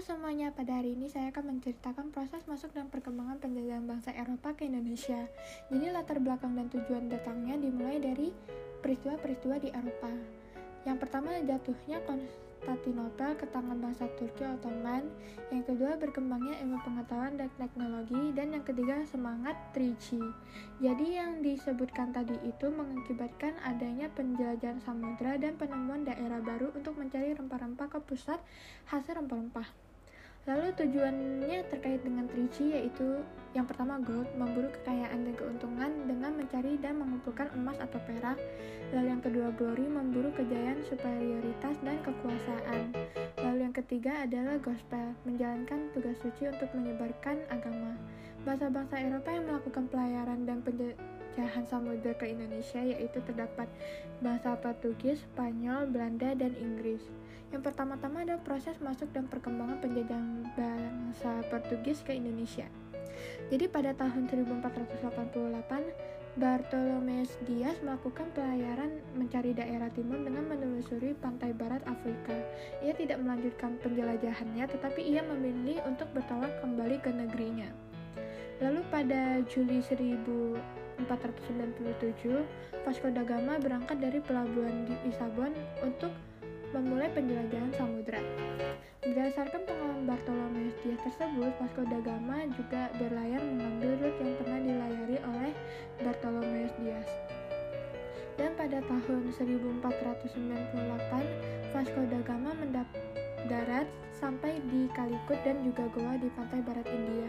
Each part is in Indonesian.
Semuanya, pada hari ini saya akan menceritakan proses masuk dan perkembangan penjajahan bangsa Eropa ke Indonesia. Jadi latar belakang dan tujuan datangnya dimulai dari peristiwa-peristiwa di Eropa. Yang pertama jatuhnya Konstantinopel ke tangan bangsa Turki Ottoman, yang kedua berkembangnya ilmu pengetahuan dan teknologi, dan yang ketiga semangat Triji. Jadi yang disebutkan tadi itu mengakibatkan adanya penjelajahan samudra dan penemuan daerah baru untuk mencari rempah-rempah ke pusat hasil rempah-rempah. Lalu tujuannya terkait dengan Triji yaitu yang pertama gold, memburu kekayaan dan keuntungan dengan mencari dan mengumpulkan emas atau perak. Lalu yang kedua glory, memburu kejayaan, superioritas dan kekuasaan. Lalu yang ketiga adalah gospel, menjalankan tugas suci untuk menyebarkan agama. Bangsa-bangsa Eropa yang melakukan pelayaran dan penjajahan samudera ke Indonesia yaitu terdapat bangsa Portugis, Spanyol, Belanda, dan Inggris. Yang pertama-tama adalah proses masuk dan perkembangan penjajahan bangsa Portugis ke Indonesia. Jadi pada tahun 1488, Bartolomeus Dias melakukan pelayaran mencari daerah timur dengan menelusuri pantai barat Afrika. Ia tidak melanjutkan penjelajahannya, tetapi ia memilih untuk bertolak kembali ke negerinya. Lalu pada Juli 1497, Vasco da Gama berangkat dari pelabuhan di Lisabon untuk memulai penjelajahan samudra. Berdasarkan pengalaman Bartolomeus Dias tersebut, Vasco da Gama juga berlayar mengambil rute yang pernah dilayari oleh Bartolomeus Dias. Dan pada tahun 1498, Vasco da Gama mendarat sampai di Kalikut dan juga Goa di pantai barat India.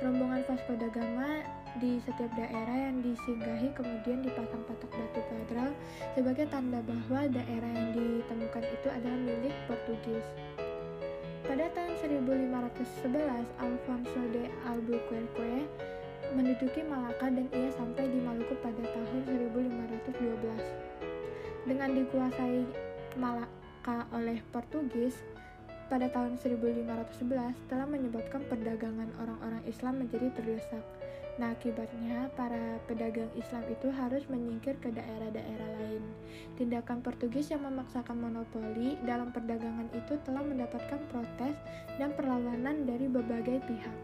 Rombongan Vasco da Gama di setiap daerah yang disinggahi kemudian dipasang patok batu katedral sebagai tanda bahwa daerah yang ditemukan itu adalah milik Portugis. Pada tahun 1511, Alfonso de Albuquerque menduduki Malaka dan ia sampai di Maluku pada tahun 1512. Dengan dikuasai Malaka oleh Portugis, pada tahun 1511 telah menyebabkan perdagangan orang-orang Islam menjadi terdesak. Nah, akibatnya para pedagang Islam itu harus menyingkir ke daerah-daerah lain. Tindakan Portugis yang memaksakan monopoli dalam perdagangan itu telah mendapatkan protes dan perlawanan dari berbagai pihak.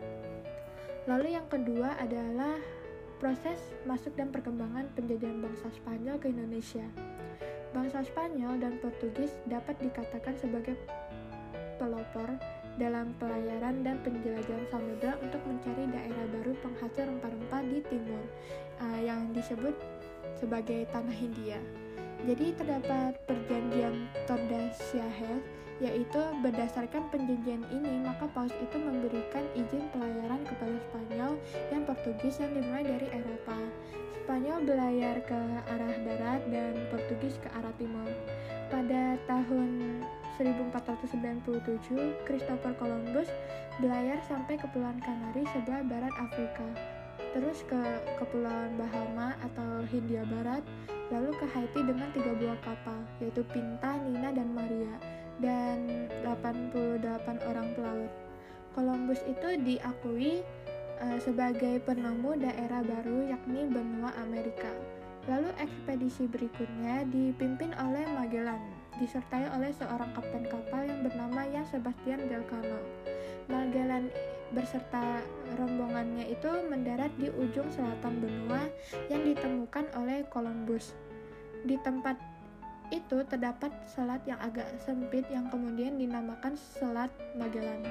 Lalu yang kedua adalah proses masuk dan perkembangan penjajahan bangsa Spanyol ke Indonesia. Bangsa Spanyol dan Portugis dapat dikatakan sebagai pelopor dalam pelayaran dan penjelajahan samudera untuk mencari daerah baru penghasil rempah-rempah di timur uh, yang disebut sebagai tanah Hindia. Jadi terdapat perjanjian Tordesillas yaitu berdasarkan perjanjian ini maka Paus itu memberikan izin pelayaran kepada Spanyol dan Portugis yang dimulai dari Eropa. Spanyol berlayar ke arah barat dan Portugis ke arah timur. Pada tahun 1497, Christopher Columbus berlayar sampai Kepulauan Kanari sebelah barat Afrika, terus ke Kepulauan Bahama atau Hindia Barat, lalu ke Haiti dengan tiga buah kapal, yaitu Pinta, Nina, dan Maria, dan 88 orang pelaut. Columbus itu diakui uh, sebagai penemu daerah baru yakni benua Amerika. Lalu ekspedisi berikutnya dipimpin oleh Magellan disertai oleh seorang kapten kapal yang bernama Jan Sebastian Delcano. Magellan berserta rombongannya itu mendarat di ujung selatan benua yang ditemukan oleh Columbus. Di tempat itu terdapat selat yang agak sempit yang kemudian dinamakan Selat Magellan.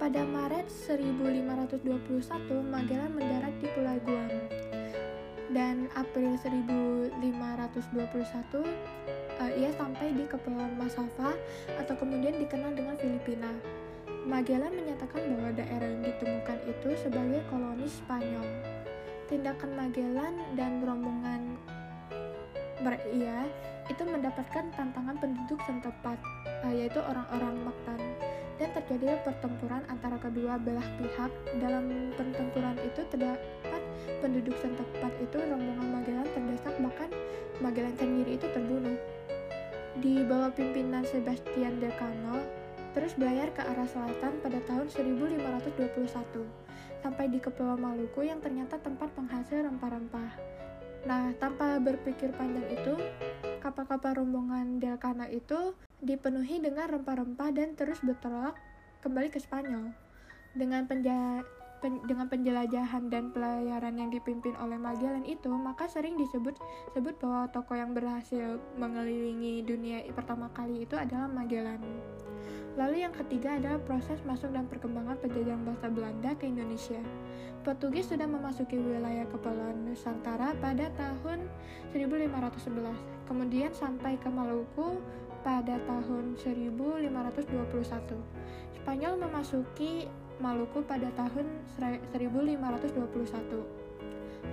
Pada Maret 1521, Magellan mendarat di Pulau Guam. Dan April 1521, uh, ia sampai di Kepulauan Masava atau kemudian dikenal dengan Filipina. Magellan menyatakan bahwa daerah yang ditemukan itu sebagai koloni Spanyol. Tindakan Magellan dan rombongan ia itu mendapatkan tantangan penduduk setempat, uh, yaitu orang-orang Mactan. Dan terjadi pertempuran antara kedua belah pihak. Dalam pertempuran itu terdapat penduduk setempat itu rombongan Magellan terdesak bahkan Magellan sendiri itu terbunuh di bawah pimpinan Sebastian Delcano terus berlayar ke arah selatan pada tahun 1521 sampai di Kepulauan Maluku yang ternyata tempat penghasil rempah-rempah. Nah, tanpa berpikir panjang itu, kapal-kapal rombongan Delcano itu dipenuhi dengan rempah-rempah dan terus bertolak kembali ke Spanyol. Dengan penja pen, dengan penjelajahan dan pelayaran yang dipimpin oleh Magellan itu, maka sering disebut sebut bahwa toko yang berhasil mengelilingi dunia pertama kali itu adalah Magellan. Lalu yang ketiga adalah proses masuk dan perkembangan penjajahan bangsa Belanda ke Indonesia. Portugis sudah memasuki wilayah Kepulauan Nusantara pada tahun 1511, kemudian sampai ke Maluku pada tahun 1521. Spanyol memasuki Maluku pada tahun 1521.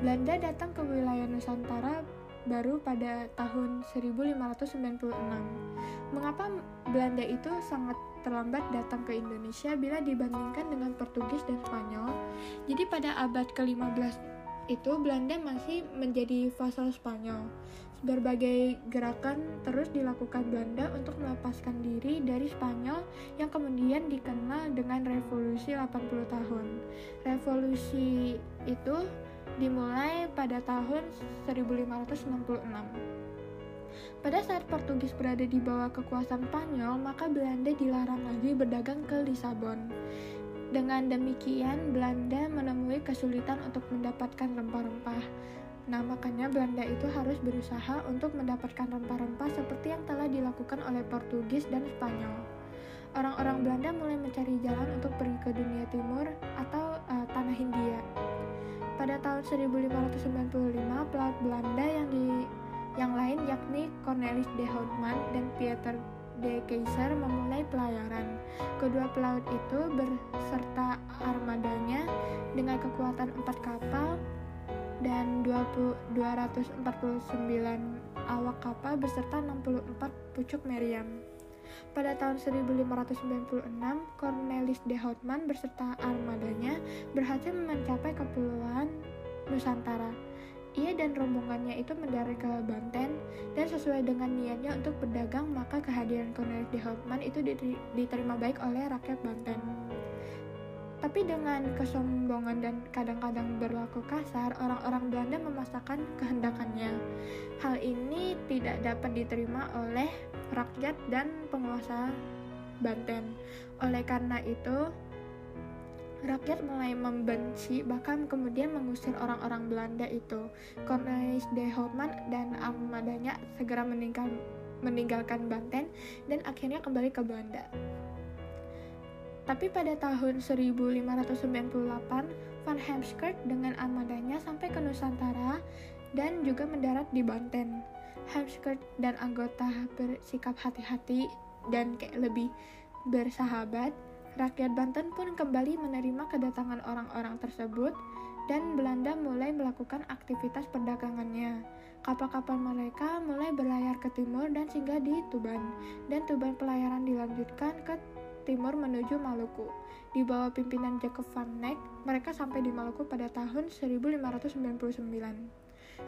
Belanda datang ke wilayah Nusantara baru pada tahun 1596. Mengapa Belanda itu sangat terlambat datang ke Indonesia bila dibandingkan dengan Portugis dan Spanyol? Jadi pada abad ke-15 itu Belanda masih menjadi vassal Spanyol. Berbagai gerakan terus dilakukan Belanda untuk melepaskan diri dari Spanyol yang kemudian dikenal dengan Revolusi 80 tahun. Revolusi itu dimulai pada tahun 1566. Pada saat Portugis berada di bawah kekuasaan Spanyol, maka Belanda dilarang lagi berdagang ke Lisabon. Dengan demikian, Belanda menemui kesulitan untuk mendapatkan rempah-rempah. Nah, makanya Belanda itu harus berusaha untuk mendapatkan rempah-rempah seperti yang telah dilakukan oleh Portugis dan Spanyol. Orang-orang Belanda mulai mencari jalan untuk pergi ke dunia timur atau uh, tanah Hindia. Pada tahun 1595, pelaut Belanda yang di yang lain yakni Cornelis de Houtman dan Pieter de Keyser memulai pelayaran. Kedua pelaut itu berserta armadanya dengan kekuatan empat kapal dan 20, 249 awak kapal beserta 64 pucuk meriam. Pada tahun 1596, Cornelis de Houtman beserta armadanya berhasil mencapai kepulauan Nusantara. Ia dan rombongannya itu mendarat ke Banten dan sesuai dengan niatnya untuk berdagang maka kehadiran Cornelis de Houtman itu diterima baik oleh rakyat Banten. Tapi dengan kesombongan dan kadang-kadang berlaku kasar, orang-orang Belanda memaksakan kehendakannya. Hal ini tidak dapat diterima oleh rakyat dan penguasa Banten. Oleh karena itu, rakyat mulai membenci bahkan kemudian mengusir orang-orang Belanda itu. Cornelis de Houtman dan armadanya segera meninggal, meninggalkan Banten dan akhirnya kembali ke Belanda. Tapi pada tahun 1598, Van Heemskirk dengan armadanya sampai ke Nusantara dan juga mendarat di Banten. Heemskirk dan anggota bersikap hati-hati dan kayak lebih bersahabat. Rakyat Banten pun kembali menerima kedatangan orang-orang tersebut dan Belanda mulai melakukan aktivitas perdagangannya. Kapal-kapal mereka mulai berlayar ke timur dan singgah di Tuban, dan Tuban pelayaran dilanjutkan ke timur menuju Maluku. Di bawah pimpinan Jacob van Neck, mereka sampai di Maluku pada tahun 1599.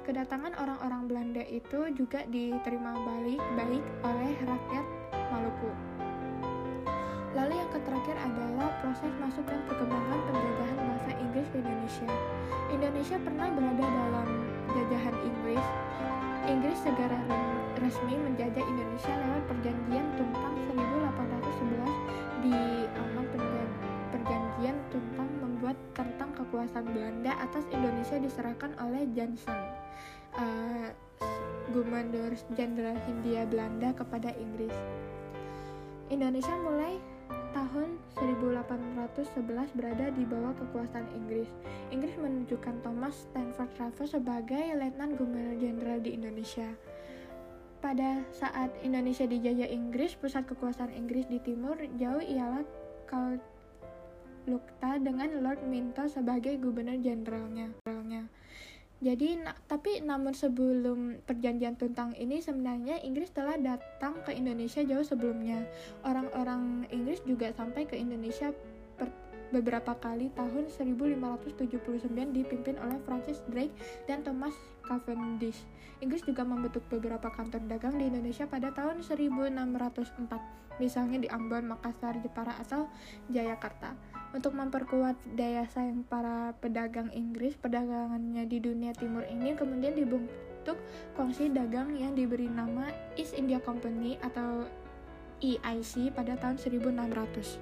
Kedatangan orang-orang Belanda itu juga diterima balik baik oleh rakyat Maluku. Lalu yang terakhir adalah proses masuk dan perkembangan penjajahan bangsa Inggris ke Indonesia. Indonesia pernah berada dalam jajahan Inggris. Inggris segera resmi menjajah Indonesia lewat perjanjian Tumpang 1811 di aman perjanjian tentang membuat tentang kekuasaan Belanda atas Indonesia diserahkan oleh Johnson, uh, Gubernur Jenderal Hindia Belanda kepada Inggris. Indonesia mulai tahun 1811 berada di bawah kekuasaan Inggris. Inggris menunjukkan Thomas Stanford Raffles sebagai Letnan Gubernur Jenderal di Indonesia. Pada saat Indonesia dijajah Inggris, pusat kekuasaan Inggris di timur jauh ialah Kalukta dengan Lord Minto sebagai gubernur jenderalnya. Jadi, na tapi namun sebelum perjanjian tuntang ini sebenarnya Inggris telah datang ke Indonesia jauh sebelumnya. Orang-orang Inggris juga sampai ke Indonesia beberapa kali tahun 1579 dipimpin oleh Francis Drake dan Thomas Cavendish. Inggris juga membentuk beberapa kantor dagang di Indonesia pada tahun 1604, misalnya di Ambon, Makassar, Jepara, atau Jayakarta. Untuk memperkuat daya saing para pedagang Inggris, perdagangannya di dunia timur ini kemudian dibentuk kongsi dagang yang diberi nama East India Company atau EIC pada tahun 1600.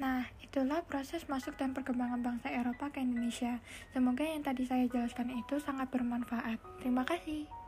Nah, itulah proses masuk dan perkembangan bangsa Eropa ke Indonesia. Semoga yang tadi saya jelaskan itu sangat bermanfaat. Terima kasih.